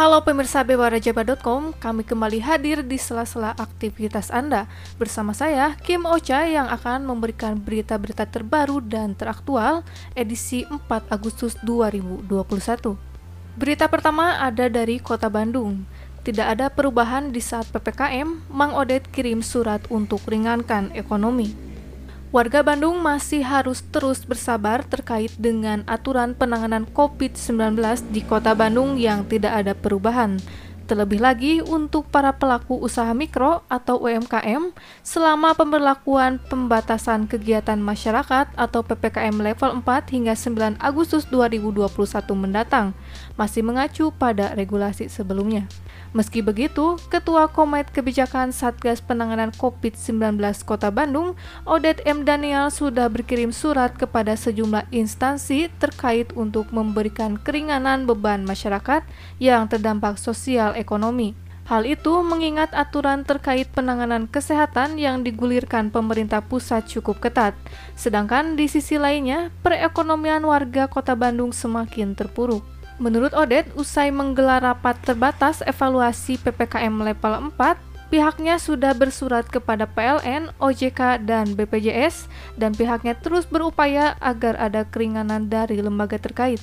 Halo pemirsa bewarajaba.com, kami kembali hadir di sela-sela aktivitas Anda bersama saya Kim Ocha yang akan memberikan berita-berita terbaru dan teraktual edisi 4 Agustus 2021. Berita pertama ada dari Kota Bandung. Tidak ada perubahan di saat PPKM, Mang Odet kirim surat untuk ringankan ekonomi. Warga Bandung masih harus terus bersabar terkait dengan aturan penanganan COVID-19 di Kota Bandung yang tidak ada perubahan. Terlebih lagi untuk para pelaku usaha mikro atau UMKM selama pemberlakuan pembatasan kegiatan masyarakat atau PPKM level 4 hingga 9 Agustus 2021 mendatang masih mengacu pada regulasi sebelumnya. Meski begitu, Ketua Komite Kebijakan Satgas Penanganan COVID-19 Kota Bandung, Odet M. Daniel sudah berkirim surat kepada sejumlah instansi terkait untuk memberikan keringanan beban masyarakat yang terdampak sosial ekonomi. Hal itu mengingat aturan terkait penanganan kesehatan yang digulirkan pemerintah pusat cukup ketat. Sedangkan di sisi lainnya, perekonomian warga Kota Bandung semakin terpuruk. Menurut Odet, usai menggelar rapat terbatas evaluasi PPKM level 4, pihaknya sudah bersurat kepada PLN, OJK, dan BPJS, dan pihaknya terus berupaya agar ada keringanan dari lembaga terkait.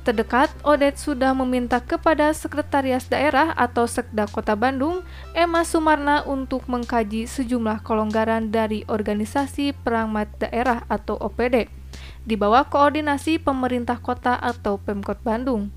Terdekat, Odet sudah meminta kepada Sekretaris Daerah atau Sekda Kota Bandung, Emma Sumarna untuk mengkaji sejumlah kelonggaran dari Organisasi Perangmat Daerah atau OPD di bawah koordinasi pemerintah kota atau Pemkot Bandung.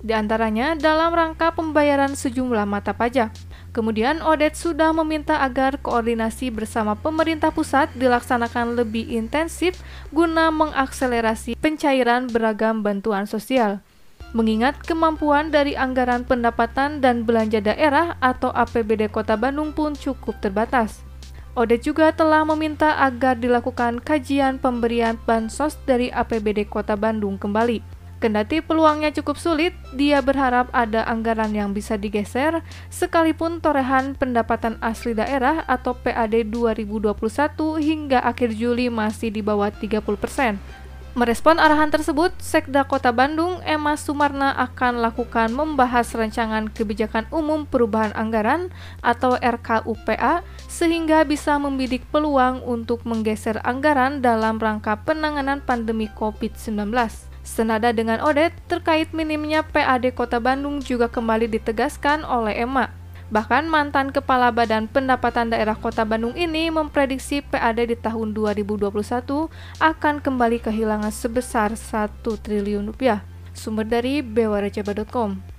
Di antaranya dalam rangka pembayaran sejumlah mata pajak. Kemudian Odet sudah meminta agar koordinasi bersama pemerintah pusat dilaksanakan lebih intensif guna mengakselerasi pencairan beragam bantuan sosial. Mengingat kemampuan dari anggaran pendapatan dan belanja daerah atau APBD Kota Bandung pun cukup terbatas. Odet juga telah meminta agar dilakukan kajian pemberian bansos dari APBD Kota Bandung kembali. Kendati peluangnya cukup sulit, dia berharap ada anggaran yang bisa digeser, sekalipun torehan pendapatan asli daerah atau PAD 2021 hingga akhir Juli masih di bawah 30 persen. Merespon arahan tersebut, Sekda Kota Bandung, Emma Sumarna akan lakukan membahas rancangan kebijakan umum perubahan anggaran atau RKUPA sehingga bisa membidik peluang untuk menggeser anggaran dalam rangka penanganan pandemi COVID-19. Senada dengan Odet, terkait minimnya PAD Kota Bandung juga kembali ditegaskan oleh Emma. Bahkan mantan Kepala Badan Pendapatan Daerah Kota Bandung ini memprediksi PAD di tahun 2021 akan kembali kehilangan sebesar 1 triliun rupiah. Sumber dari bewarajaba.com.